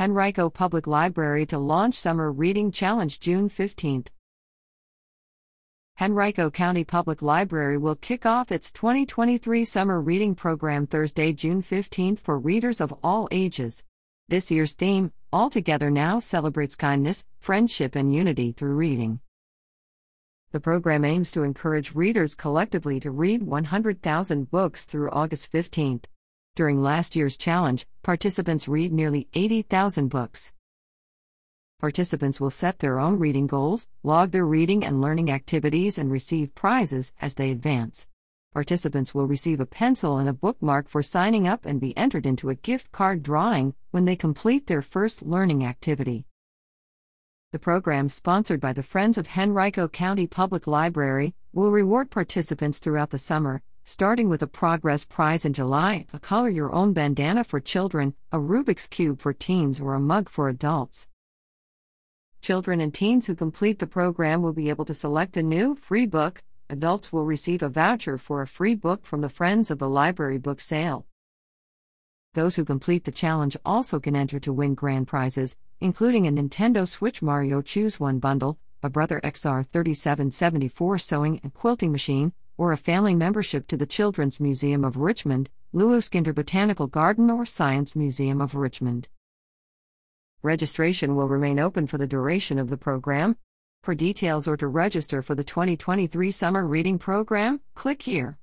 Henrico Public Library to launch Summer Reading Challenge June 15th. Henrico County Public Library will kick off its 2023 Summer Reading Program Thursday, June 15th for readers of all ages. This year's theme, All Together Now, celebrates kindness, friendship, and unity through reading. The program aims to encourage readers collectively to read 100,000 books through August 15th. During last year's challenge, participants read nearly 80,000 books. Participants will set their own reading goals, log their reading and learning activities, and receive prizes as they advance. Participants will receive a pencil and a bookmark for signing up and be entered into a gift card drawing when they complete their first learning activity. The program, sponsored by the Friends of Henrico County Public Library, will reward participants throughout the summer, starting with a Progress Prize in July, a color your own bandana for children, a Rubik's Cube for teens, or a mug for adults. Children and teens who complete the program will be able to select a new, free book. Adults will receive a voucher for a free book from the Friends of the Library book sale. Those who complete the challenge also can enter to win grand prizes, including a Nintendo Switch Mario Choose One bundle, a Brother XR3774 sewing and quilting machine, or a family membership to the Children's Museum of Richmond, Lewis Ginter Botanical Garden, or Science Museum of Richmond. Registration will remain open for the duration of the program. For details or to register for the 2023 Summer Reading Program, click here.